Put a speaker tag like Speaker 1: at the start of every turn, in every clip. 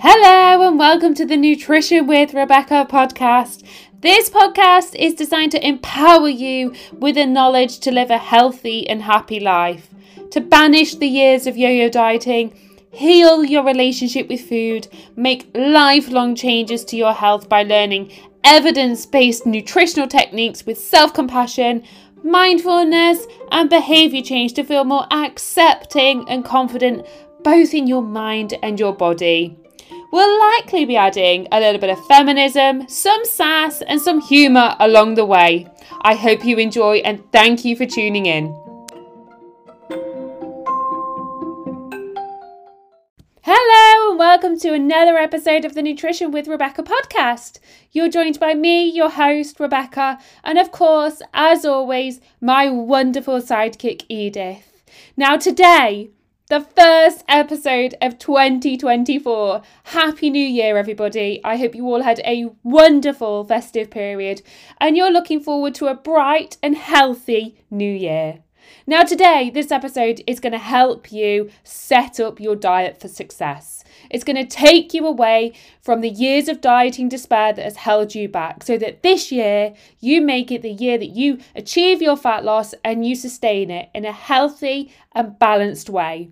Speaker 1: Hello, and welcome to the Nutrition with Rebecca podcast. This podcast is designed to empower you with the knowledge to live a healthy and happy life, to banish the years of yo yo dieting, heal your relationship with food, make lifelong changes to your health by learning evidence based nutritional techniques with self compassion, mindfulness, and behavior change to feel more accepting and confident both in your mind and your body. We'll likely be adding a little bit of feminism, some sass, and some humour along the way. I hope you enjoy and thank you for tuning in. Hello, and welcome to another episode of the Nutrition with Rebecca podcast. You're joined by me, your host, Rebecca, and of course, as always, my wonderful sidekick, Edith. Now, today, the first episode of 2024. Happy New Year, everybody. I hope you all had a wonderful festive period and you're looking forward to a bright and healthy new year. Now, today, this episode is going to help you set up your diet for success. It's going to take you away from the years of dieting despair that has held you back so that this year you make it the year that you achieve your fat loss and you sustain it in a healthy and balanced way.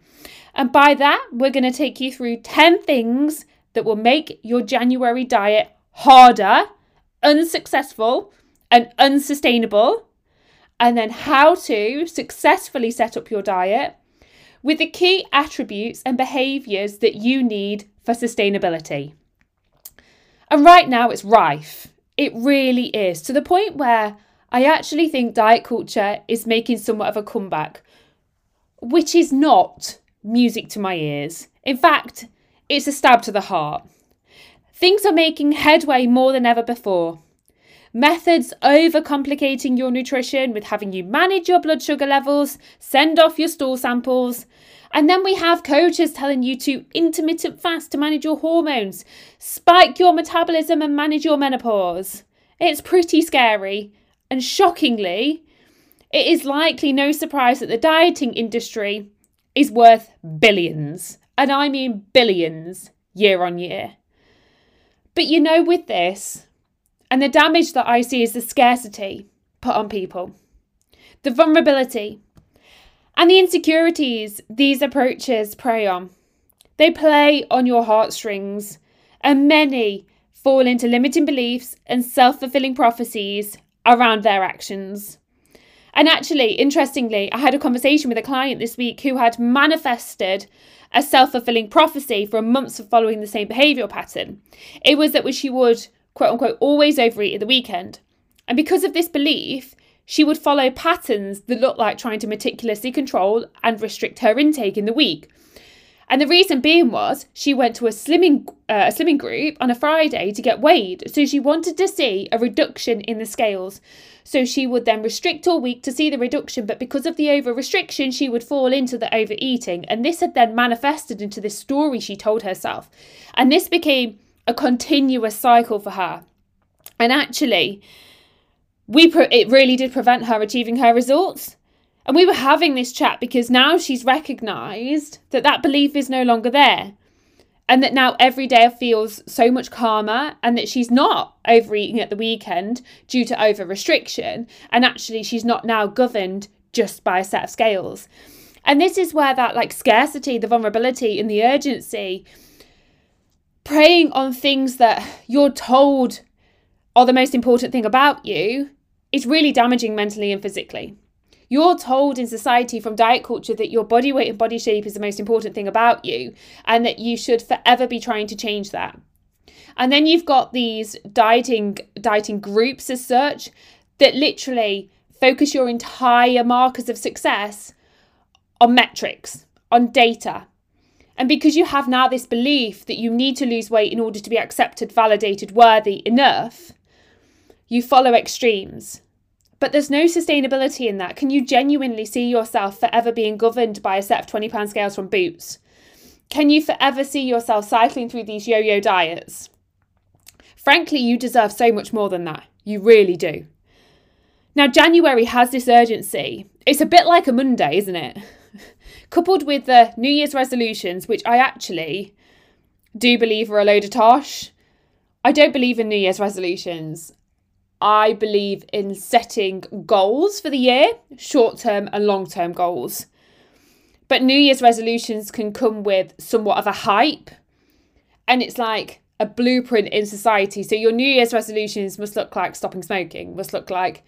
Speaker 1: And by that, we're going to take you through 10 things that will make your January diet harder, unsuccessful, and unsustainable and then how to successfully set up your diet with the key attributes and behaviours that you need for sustainability. And right now it's rife. It really is to the point where I actually think diet culture is making somewhat of a comeback, which is not music to my ears. In fact, it's a stab to the heart. Things are making headway more than ever before. Methods overcomplicating your nutrition with having you manage your blood sugar levels, send off your stool samples. And then we have coaches telling you to intermittent fast to manage your hormones, spike your metabolism and manage your menopause. It's pretty scary. And shockingly, it is likely no surprise that the dieting industry is worth billions. And I mean billions year on year. But you know, with this, and the damage that I see is the scarcity put on people, the vulnerability, and the insecurities these approaches prey on. They play on your heartstrings, and many fall into limiting beliefs and self fulfilling prophecies around their actions. And actually, interestingly, I had a conversation with a client this week who had manifested a self fulfilling prophecy for months of following the same behavioural pattern. It was that she would quote unquote always overeat at the weekend. And because of this belief, she would follow patterns that looked like trying to meticulously control and restrict her intake in the week. And the reason being was she went to a slimming uh, a slimming group on a Friday to get weighed, so she wanted to see a reduction in the scales. So she would then restrict all week to see the reduction, but because of the over restriction, she would fall into the overeating, and this had then manifested into this story she told herself, and this became a continuous cycle for her. And actually, we pre- it really did prevent her achieving her results. And we were having this chat because now she's recognized that that belief is no longer there. And that now every day feels so much calmer, and that she's not overeating at the weekend due to over restriction. And actually, she's not now governed just by a set of scales. And this is where that like scarcity, the vulnerability, and the urgency preying on things that you're told are the most important thing about you is really damaging mentally and physically. You're told in society from diet culture that your body weight and body shape is the most important thing about you and that you should forever be trying to change that. And then you've got these dieting dieting groups as such that literally focus your entire markers of success on metrics, on data, and because you have now this belief that you need to lose weight in order to be accepted, validated, worthy enough, you follow extremes. But there's no sustainability in that. Can you genuinely see yourself forever being governed by a set of 20 pound scales from Boots? Can you forever see yourself cycling through these yo yo diets? Frankly, you deserve so much more than that. You really do. Now, January has this urgency. It's a bit like a Monday, isn't it? Coupled with the New Year's resolutions, which I actually do believe are a load of tosh. I don't believe in New Year's resolutions. I believe in setting goals for the year, short term and long term goals. But New Year's resolutions can come with somewhat of a hype. And it's like a blueprint in society. So your New Year's resolutions must look like stopping smoking, must look like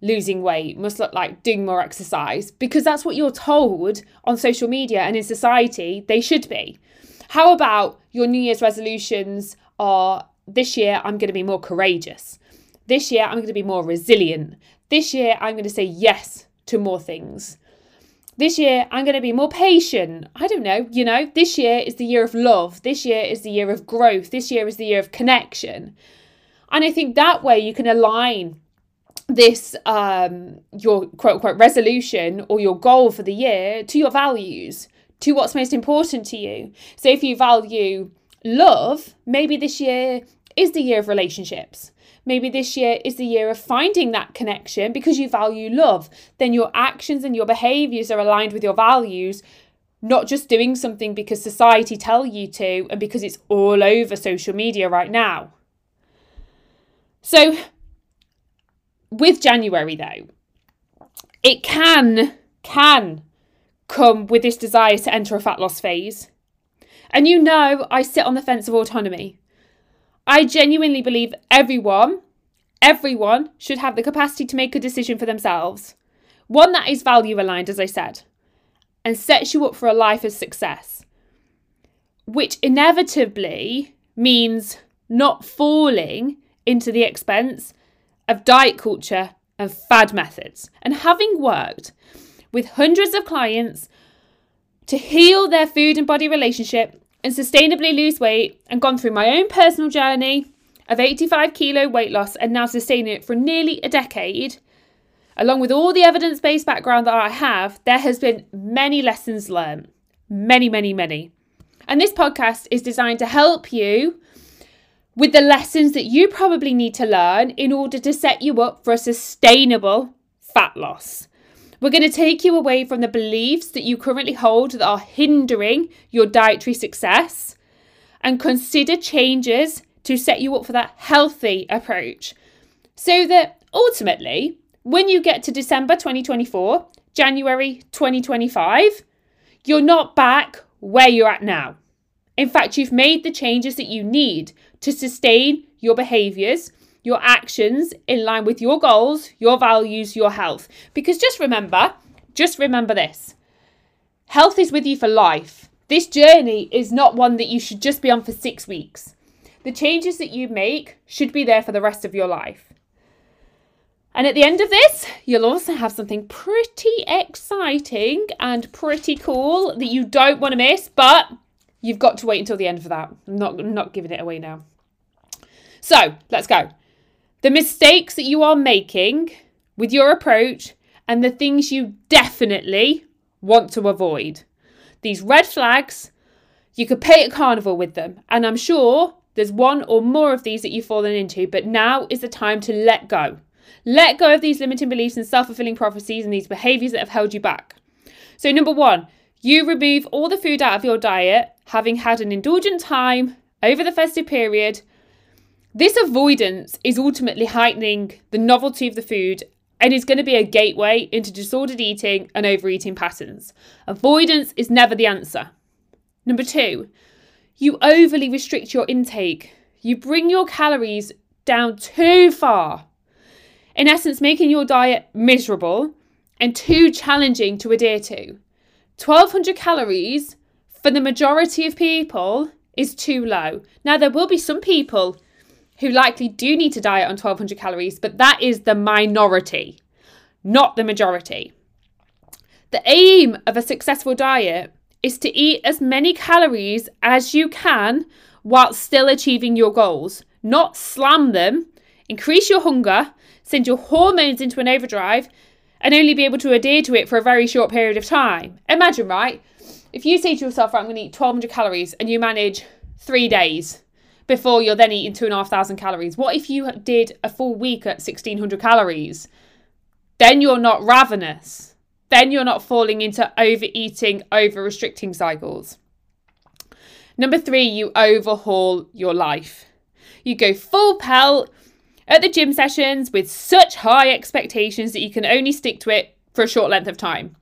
Speaker 1: losing weight, must look like doing more exercise, because that's what you're told on social media and in society they should be. How about your New Year's resolutions are this year I'm going to be more courageous. This year I'm going to be more resilient. This year I'm going to say yes to more things. This year, I'm going to be more patient. I don't know, you know, this year is the year of love. This year is the year of growth. This year is the year of connection. And I think that way you can align this um your quote unquote resolution or your goal for the year to your values to what's most important to you so if you value love maybe this year is the year of relationships Maybe this year is the year of finding that connection because you value love. Then your actions and your behaviors are aligned with your values, not just doing something because society tell you to and because it's all over social media right now. So with January though, it can can come with this desire to enter a fat loss phase. And you know, I sit on the fence of autonomy. I genuinely believe everyone, everyone should have the capacity to make a decision for themselves. One that is value aligned, as I said, and sets you up for a life of success, which inevitably means not falling into the expense of diet culture and fad methods. And having worked with hundreds of clients to heal their food and body relationship and sustainably lose weight and gone through my own personal journey of 85 kilo weight loss and now sustaining it for nearly a decade, along with all the evidence based background that I have, there has been many lessons learned. Many, many, many. And this podcast is designed to help you with the lessons that you probably need to learn in order to set you up for a sustainable fat loss. We're going to take you away from the beliefs that you currently hold that are hindering your dietary success and consider changes to set you up for that healthy approach so that ultimately, when you get to December 2024, January 2025, you're not back where you're at now. In fact, you've made the changes that you need to sustain your behaviors your actions in line with your goals, your values, your health. Because just remember, just remember this health is with you for life. This journey is not one that you should just be on for six weeks. The changes that you make should be there for the rest of your life. And at the end of this, you'll also have something pretty exciting and pretty cool that you don't want to miss, but you've got to wait until the end for that. I'm not, I'm not giving it away now. So let's go the mistakes that you are making with your approach and the things you definitely want to avoid. These red flags, you could pay at carnival with them, and I'm sure there's one or more of these that you've fallen into, but now is the time to let go. Let go of these limiting beliefs and self fulfilling prophecies and these behaviors that have held you back. So, number one, you remove all the food out of your diet, having had an indulgent time over the festive period this avoidance is ultimately heightening the novelty of the food and is going to be a gateway into disordered eating and overeating patterns. Avoidance is never the answer. Number two, you overly restrict your intake. You bring your calories down too far. In essence, making your diet miserable and too challenging to adhere to. 1200 calories for the majority of people is too low. Now, there will be some people who likely do need to diet on 1200 calories, but that is the minority, not the majority. The aim of a successful diet is to eat as many calories as you can while still achieving your goals, not slam them, increase your hunger, send your hormones into an overdrive, and only be able to adhere to it for a very short period of time. Imagine, right? If you say to yourself, right, I'm going to eat 1200 calories and you manage three days, before you're then eating two and a half thousand calories. What if you did a full week at 1600 calories? Then you're not ravenous. Then you're not falling into overeating, over restricting cycles. Number three, you overhaul your life. You go full pelt at the gym sessions with such high expectations that you can only stick to it for a short length of time.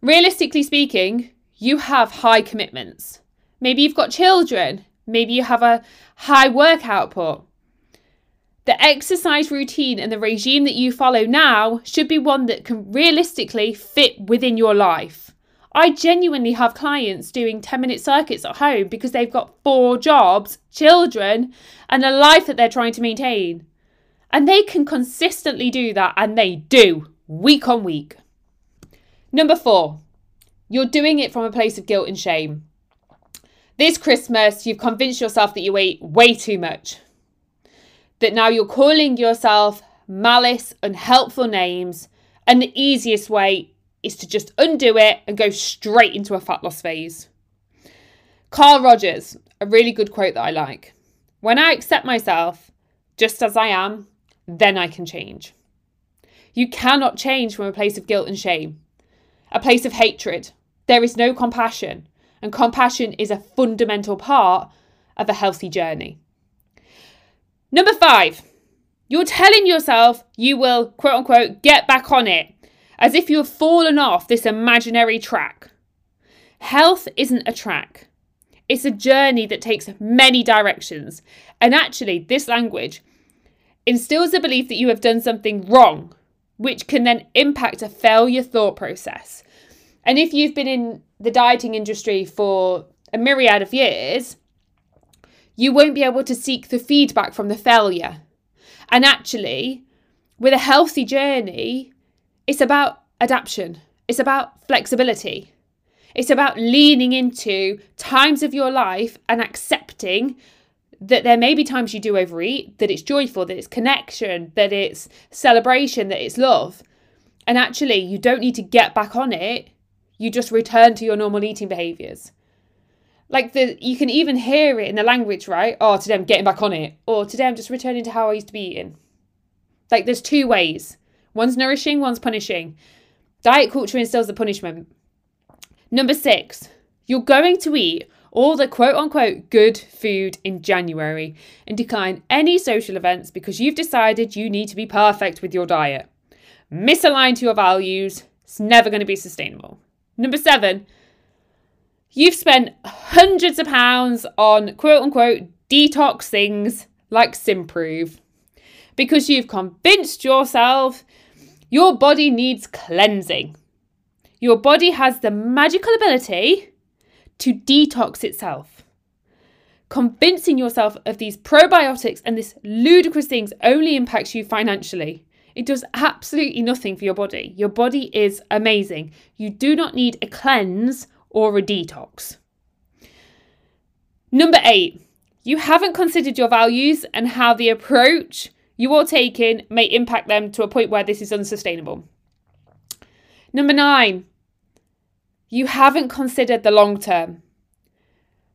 Speaker 1: Realistically speaking, you have high commitments. Maybe you've got children. Maybe you have a high work output. The exercise routine and the regime that you follow now should be one that can realistically fit within your life. I genuinely have clients doing 10 minute circuits at home because they've got four jobs, children, and a life that they're trying to maintain. And they can consistently do that, and they do, week on week. Number four, you're doing it from a place of guilt and shame. This Christmas, you've convinced yourself that you ate way too much. That now you're calling yourself malice, unhelpful names, and the easiest way is to just undo it and go straight into a fat loss phase. Carl Rogers, a really good quote that I like. When I accept myself just as I am, then I can change. You cannot change from a place of guilt and shame, a place of hatred. There is no compassion, and compassion is a fundamental part of a healthy journey. Number five, you're telling yourself you will, quote unquote, get back on it as if you have fallen off this imaginary track. Health isn't a track, it's a journey that takes many directions. And actually, this language instills the belief that you have done something wrong, which can then impact a failure thought process. And if you've been in the dieting industry for a myriad of years, you won't be able to seek the feedback from the failure. And actually, with a healthy journey, it's about adaptation, it's about flexibility. It's about leaning into times of your life and accepting that there may be times you do overeat, that it's joyful, that it's connection, that it's celebration, that it's love. And actually, you don't need to get back on it. You just return to your normal eating behaviors. Like the you can even hear it in the language, right? Oh, today I'm getting back on it. Or today I'm just returning to how I used to be eating. Like there's two ways. One's nourishing, one's punishing. Diet culture instills the punishment. Number six, you're going to eat all the quote unquote good food in January and decline any social events because you've decided you need to be perfect with your diet. Misaligned to your values, it's never going to be sustainable. Number seven, you've spent hundreds of pounds on quote unquote detox things like Symprove because you've convinced yourself your body needs cleansing. Your body has the magical ability to detox itself. Convincing yourself of these probiotics and this ludicrous things only impacts you financially. It does absolutely nothing for your body. Your body is amazing. You do not need a cleanse or a detox. Number eight, you haven't considered your values and how the approach you are taking may impact them to a point where this is unsustainable. Number nine, you haven't considered the long term.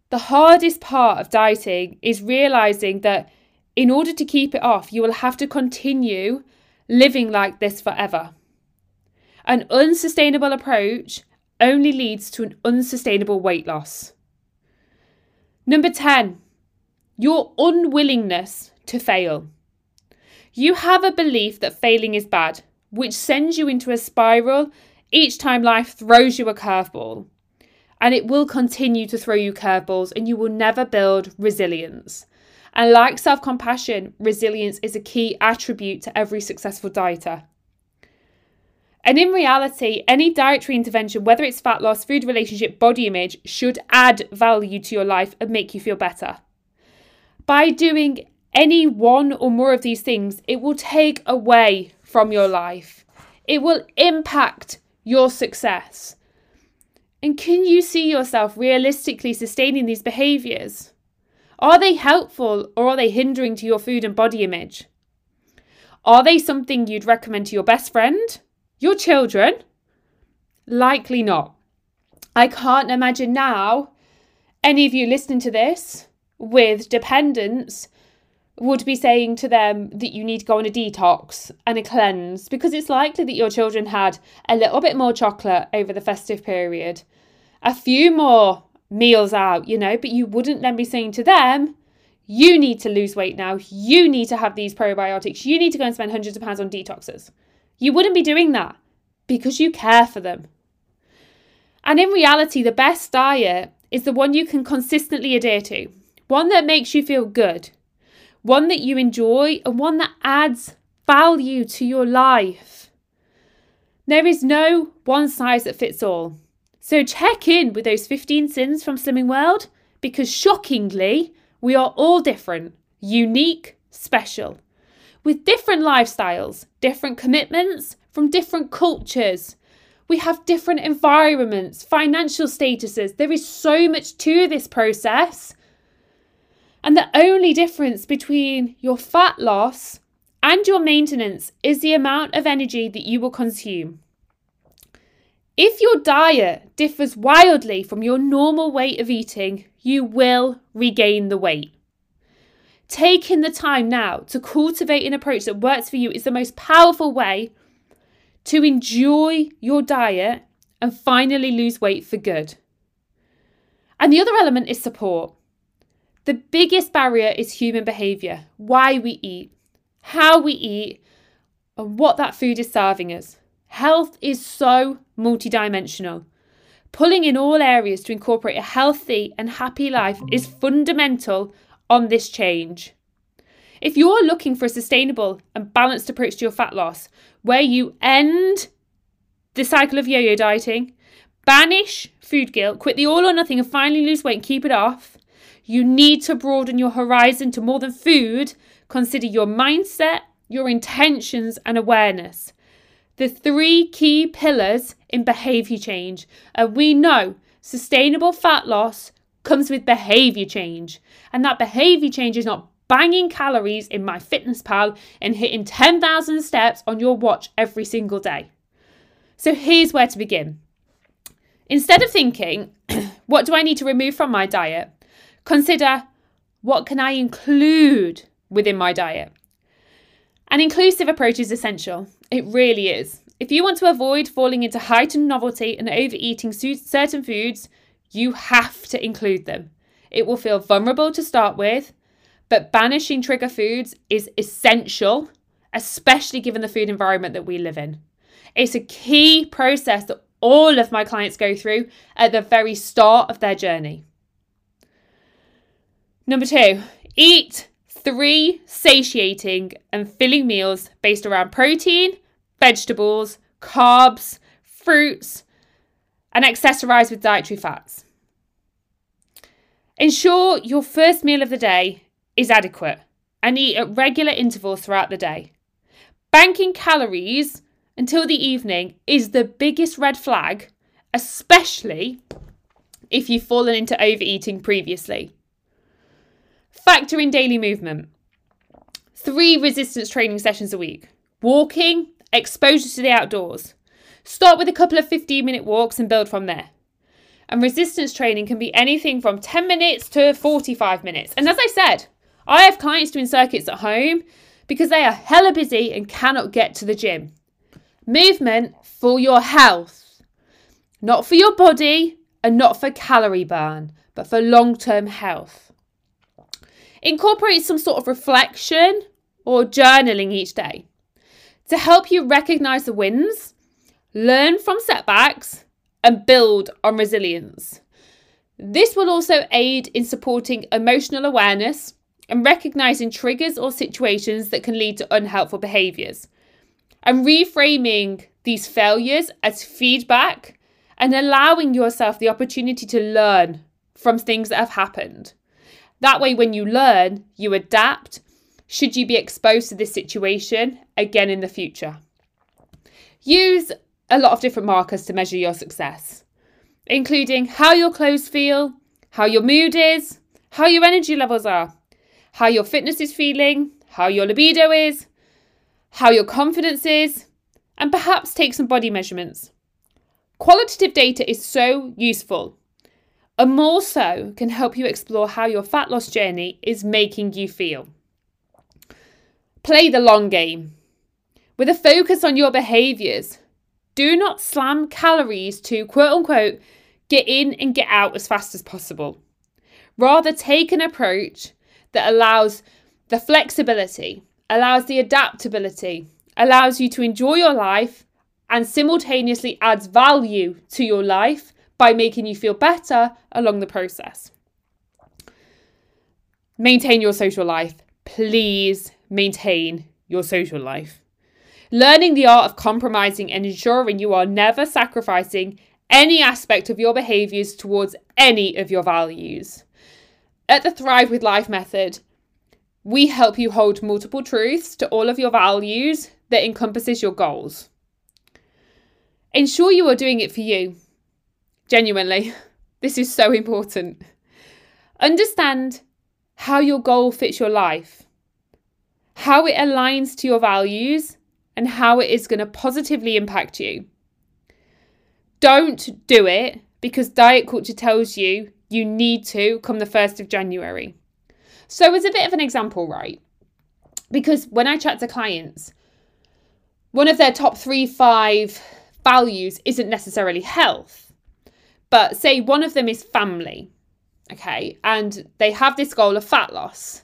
Speaker 1: The hardest part of dieting is realizing that in order to keep it off, you will have to continue living like this forever. An unsustainable approach only leads to an unsustainable weight loss. Number 10, your unwillingness to fail. You have a belief that failing is bad, which sends you into a spiral each time life throws you a curveball. And it will continue to throw you curveballs, and you will never build resilience. And like self compassion, resilience is a key attribute to every successful dieter. And in reality, any dietary intervention, whether it's fat loss, food relationship, body image, should add value to your life and make you feel better. By doing any one or more of these things, it will take away from your life. It will impact your success. And can you see yourself realistically sustaining these behaviors? Are they helpful or are they hindering to your food and body image? Are they something you'd recommend to your best friend? Your children? Likely not. I can't imagine now any of you listening to this with dependents would be saying to them that you need to go on a detox and a cleanse because it's likely that your children had a little bit more chocolate over the festive period, a few more meals out, you know, but you wouldn't then be saying to them, you need to lose weight now. You need to have these probiotics. You need to go and spend hundreds of pounds on detoxes. You wouldn't be doing that because you care for them. And in reality, the best diet is the one you can consistently adhere to, one that makes you feel good, one that you enjoy, and one that adds value to your life. There is no one size that fits all. So check in with those 15 syns from Slimming World because shockingly, we are all different, unique, special, with different lifestyles, different commitments from different cultures. We have different environments, financial statuses. There is so much to this process. And the only difference between your fat loss and your maintenance is the amount of energy that you will consume. If your diet differs wildly from your normal way of eating, you will regain the weight. Taking the time now to cultivate an approach that works for you is the most powerful way to enjoy your diet and finally lose weight for good. And the other element is support. The biggest barrier is human behaviour, why we eat, how we eat, and what that food is serving us. Health is so multidimensional. Pulling in all areas to incorporate a healthy and happy life is fundamental on this change. If you're looking for a sustainable and balanced approach to your fat loss, where you end the cycle of yo yo dieting, banish food guilt, quit the all or nothing, and finally lose weight and keep it off, you need to broaden your horizon to more than food. Consider your mindset, your intentions, and awareness the three key pillars in behavior change. And we know sustainable fat loss comes with behavior change. And that behavior change is not banging calories in MyFitnessPal and hitting 10,000 steps on your watch every single day. So here's where to begin. Instead of thinking, what do I need to remove from my diet? Consider what can I include within my diet? An inclusive approach is essential. It really is. If you want to avoid falling into heightened novelty and overeating certain foods, you have to include them. It will feel vulnerable to start with, but banishing trigger foods is essential, especially given the food environment that we live in. It's a key process that all of my clients go through at the very start of their journey. Number two, eat three satiating and filling meals based around protein, vegetables, carbs, fruits, and accessorize with dietary fats. Ensure your first meal of the day is adequate and eat at regular intervals throughout the day. Banking calories until the evening is the biggest red flag, especially if you've fallen into overeating previously. Factor in daily movement. Three resistance training sessions a week walking, exposure to the outdoors. Start with a couple of 15 minute walks and build from there. And resistance training can be anything from 10 minutes to 45 minutes. And as I said, I have clients doing circuits at home because they are hella busy and cannot get to the gym. Movement for your health, not for your body and not for calorie burn, but for long term health. Incorporate some sort of reflection or journaling each day to help you recognize the wins, learn from setbacks, and build on resilience. This will also aid in supporting emotional awareness and recognizing triggers or situations that can lead to unhelpful behaviors, and reframing these failures as feedback and allowing yourself the opportunity to learn from things that have happened. That way, when you learn, you adapt should you be exposed to this situation again in the future. Use a lot of different markers to measure your success, including how your clothes feel, how your mood is, how your energy levels are, how your fitness is feeling, how your libido is, how your confidence is, and perhaps take some body measurements. Qualitative data is so useful and more so can help you explore how your fat loss journey is making you feel. Play the long game. With a focus on your behaviours, do not slam calories to quote unquote get in and get out as fast as possible. Rather, take an approach that allows the flexibility, allows the adaptability, allows you to enjoy your life, and simultaneously adds value to your life by making you feel better along the process. Maintain your social life. Please maintain your social life. Learning the art of compromising and ensuring you are never sacrificing any aspect of your behaviours towards any of your values. At the Thrive with Life method, we help you hold multiple truths to all of your values that encompasses your goals. Ensure you are doing it for you. Genuinely, this is so important. Understand how your goal fits your life, how it aligns to your values, and how it is going to positively impact you. Don't do it because diet culture tells you you need to come the 1st of January. So, as a bit of an example, right? Because when I chat to clients, one of their top three, five values isn't necessarily health, but say one of them is family, okay, and they have this goal of fat loss.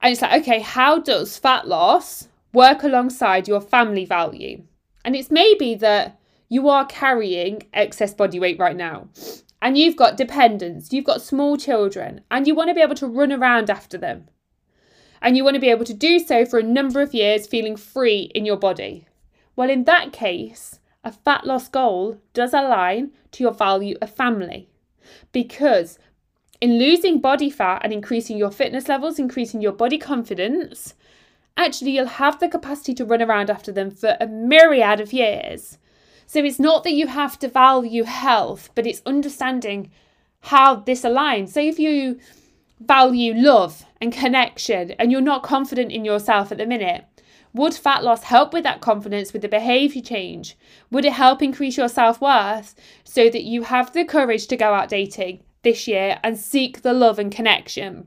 Speaker 1: And it's like, okay, how does fat loss work alongside your family value? And it's maybe that you are carrying excess body weight right now and you've got dependents, you've got small children, and you want to be able to run around after them. And you want to be able to do so for a number of years feeling free in your body. Well, in that case, a fat loss goal does align to your value of family because in losing body fat and increasing your fitness levels, increasing your body confidence, actually you'll have the capacity to run around after them for a myriad of years so it's not that you have to value health, but it's understanding how this aligns. So if you value love and connection and you're not confident in yourself at the minute, would fat loss help with that confidence, with the behavior change? Would it help increase your self worth so that you have the courage to go out dating this year and seek the love and connection?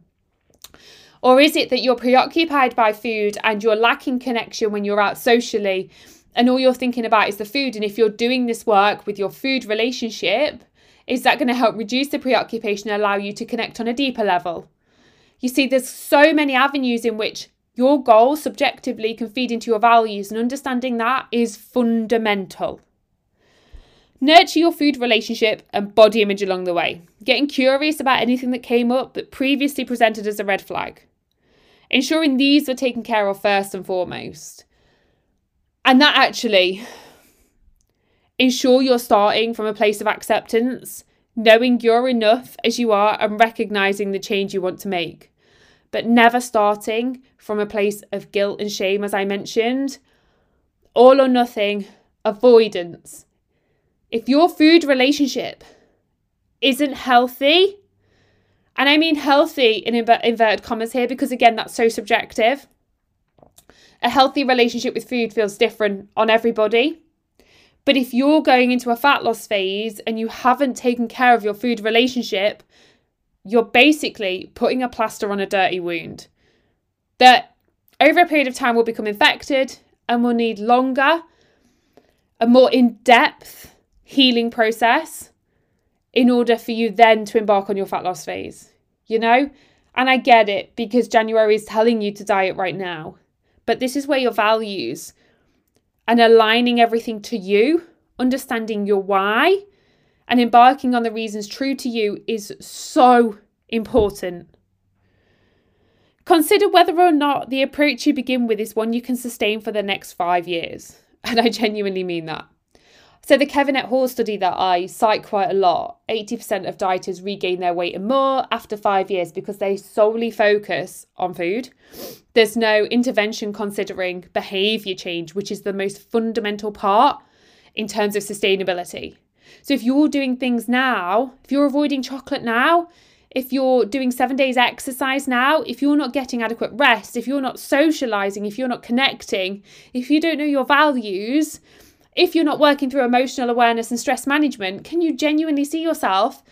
Speaker 1: Or is it that you're preoccupied by food and you're lacking connection when you're out socially and all you're thinking about is the food. And if you're doing this work with your food relationship, is that going to help reduce the preoccupation and allow you to connect on a deeper level? You see, there's so many avenues in which your goals subjectively can feed into your values, and understanding that is fundamental. Nurture your food relationship and body image along the way, getting curious about anything that came up that previously presented as a red flag. Ensuring these were taken care of first and foremost. And that actually ensure you're starting from a place of acceptance, knowing you're enough as you are and recognizing the change you want to make. But never starting from a place of guilt and shame, as I mentioned. All or nothing, avoidance. If your food relationship isn't healthy, and I mean healthy in inverted commas here because, again, that's so subjective a healthy relationship with food feels different on everybody. But if you're going into a fat loss phase and you haven't taken care of your food relationship, you're basically putting a plaster on a dirty wound that over a period of time will become infected and will need longer, a more in depth healing process in order for you then to embark on your fat loss phase. You know? And I get it because January is telling you to diet right now. But this is where your values and aligning everything to you, understanding your why, and embarking on the reasons true to you is so important. Consider whether or not the approach you begin with is one you can sustain for the next five years. And I genuinely mean that. So, the Kevin D. Hall study that I cite quite a lot 80% of dieters regain their weight and more after five years because they solely focus on food. There's no intervention considering behaviour change, which is the most fundamental part in terms of sustainability. So, if you're doing things now, if you're avoiding chocolate now, if you're doing seven days exercise now, if you're not getting adequate rest, if you're not socializing, if you're not connecting, if you don't know your values, if you're not working through emotional awareness and stress management, can you genuinely see yourself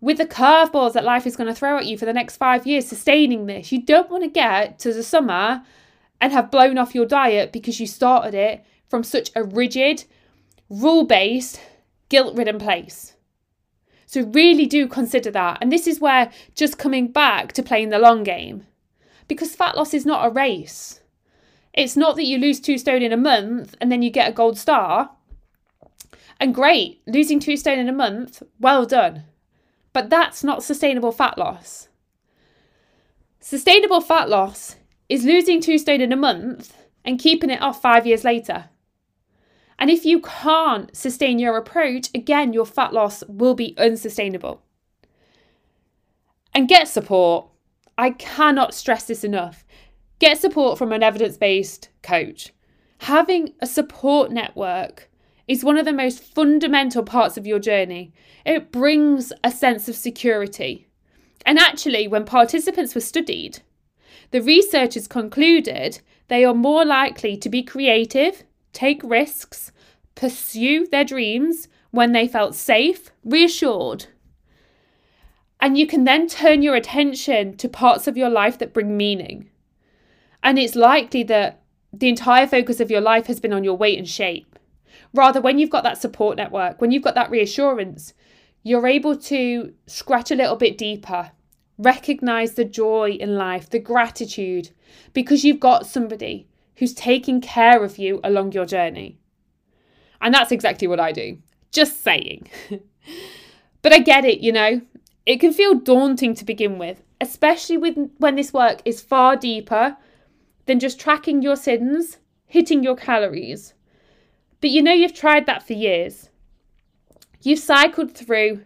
Speaker 1: with the curveballs that life is going to throw at you for the next five years sustaining this? You don't want to get to the summer and have blown off your diet because you started it from such a rigid, rule based, guilt ridden place. So, really do consider that. And this is where just coming back to playing the long game, because fat loss is not a race. It's not that you lose two stone in a month and then you get a gold star. And great, losing two stone in a month, well done. But that's not sustainable fat loss. Sustainable fat loss is losing two stone in a month and keeping it off five years later. And if you can't sustain your approach, again, your fat loss will be unsustainable. And get support. I cannot stress this enough. Get support from an evidence based coach. Having a support network is one of the most fundamental parts of your journey. It brings a sense of security. And actually, when participants were studied, the researchers concluded they are more likely to be creative, take risks, pursue their dreams when they felt safe, reassured. And you can then turn your attention to parts of your life that bring meaning. And it's likely that the entire focus of your life has been on your weight and shape. Rather, when you've got that support network, when you've got that reassurance, you're able to scratch a little bit deeper, recognize the joy in life, the gratitude, because you've got somebody who's taking care of you along your journey. And that's exactly what I do. Just saying. but I get it, you know. It can feel daunting to begin with, especially with, when this work is far deeper than just tracking your syns, hitting your calories. But you know you've tried that for years. You've cycled through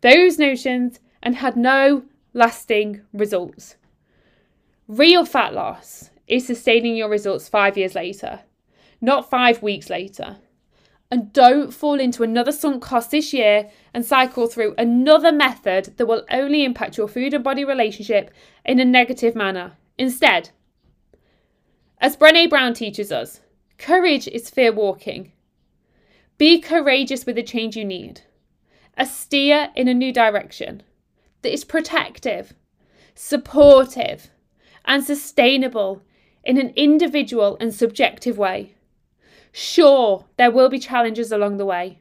Speaker 1: those notions and had no lasting results. Real fat loss is sustaining your results five years later, not five weeks later. And don't fall into another sunk cost this year and cycle through another method that will only impact your food and body relationship in a negative manner. Instead, as Brene Brown teaches us, courage is fear walking. Be courageous with the change you need. A steer in a new direction that is protective, supportive, and sustainable in an individual and subjective way. Sure, there will be challenges along the way,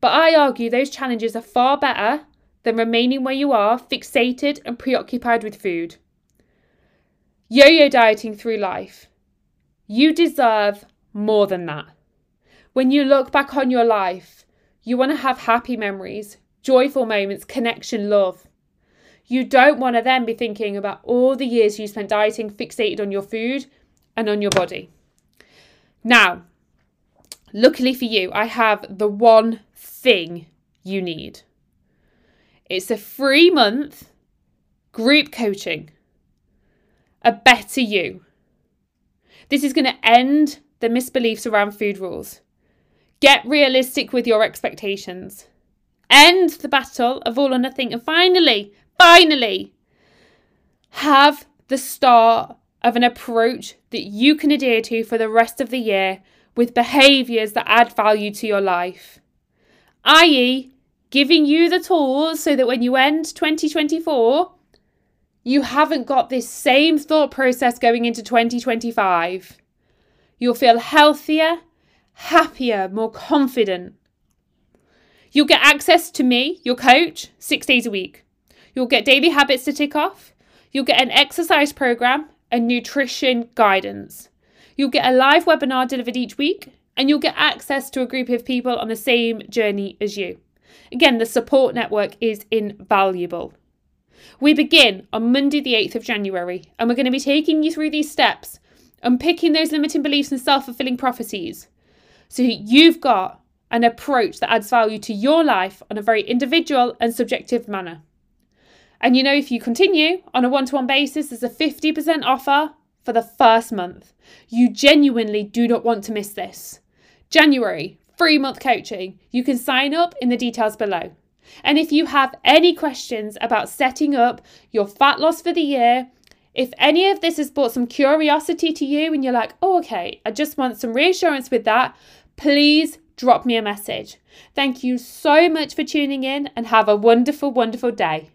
Speaker 1: but I argue those challenges are far better than remaining where you are, fixated and preoccupied with food. Yo yo dieting through life. You deserve more than that. When you look back on your life, you want to have happy memories, joyful moments, connection, love. You don't want to then be thinking about all the years you spent dieting, fixated on your food and on your body. Now, luckily for you, I have the one thing you need. It's a free month group coaching. A better you. This is going to end the misbeliefs around food rules. Get realistic with your expectations. End the battle of all or nothing. And finally, finally, have the start of an approach that you can adhere to for the rest of the year with behaviours that add value to your life, i.e., giving you the tools so that when you end 2024, you haven't got this same thought process going into 2025. You'll feel healthier happier, more confident. You'll get access to me, your coach, six days a week. You'll get daily habits to tick off. You'll get an exercise program and nutrition guidance. You'll get a live webinar delivered each week, and you'll get access to a group of people on the same journey as you. Again, the support network is invaluable. We begin on Monday, the 8th of January, and we're going to be taking you through these steps, unpicking those limiting beliefs and self fulfilling prophecies, so you've got an approach that adds value to your life on a very individual and subjective manner. And you know, if you continue on a one to one basis, there's a 50% offer for the first month. You genuinely do not want to miss this. January, free month coaching. You can sign up in the details below. And if you have any questions about setting up your fat loss for the year, if any of this has brought some curiosity to you and you're like, oh, okay, I just want some reassurance with that, please drop me a message. Thank you so much for tuning in and have a wonderful, wonderful day.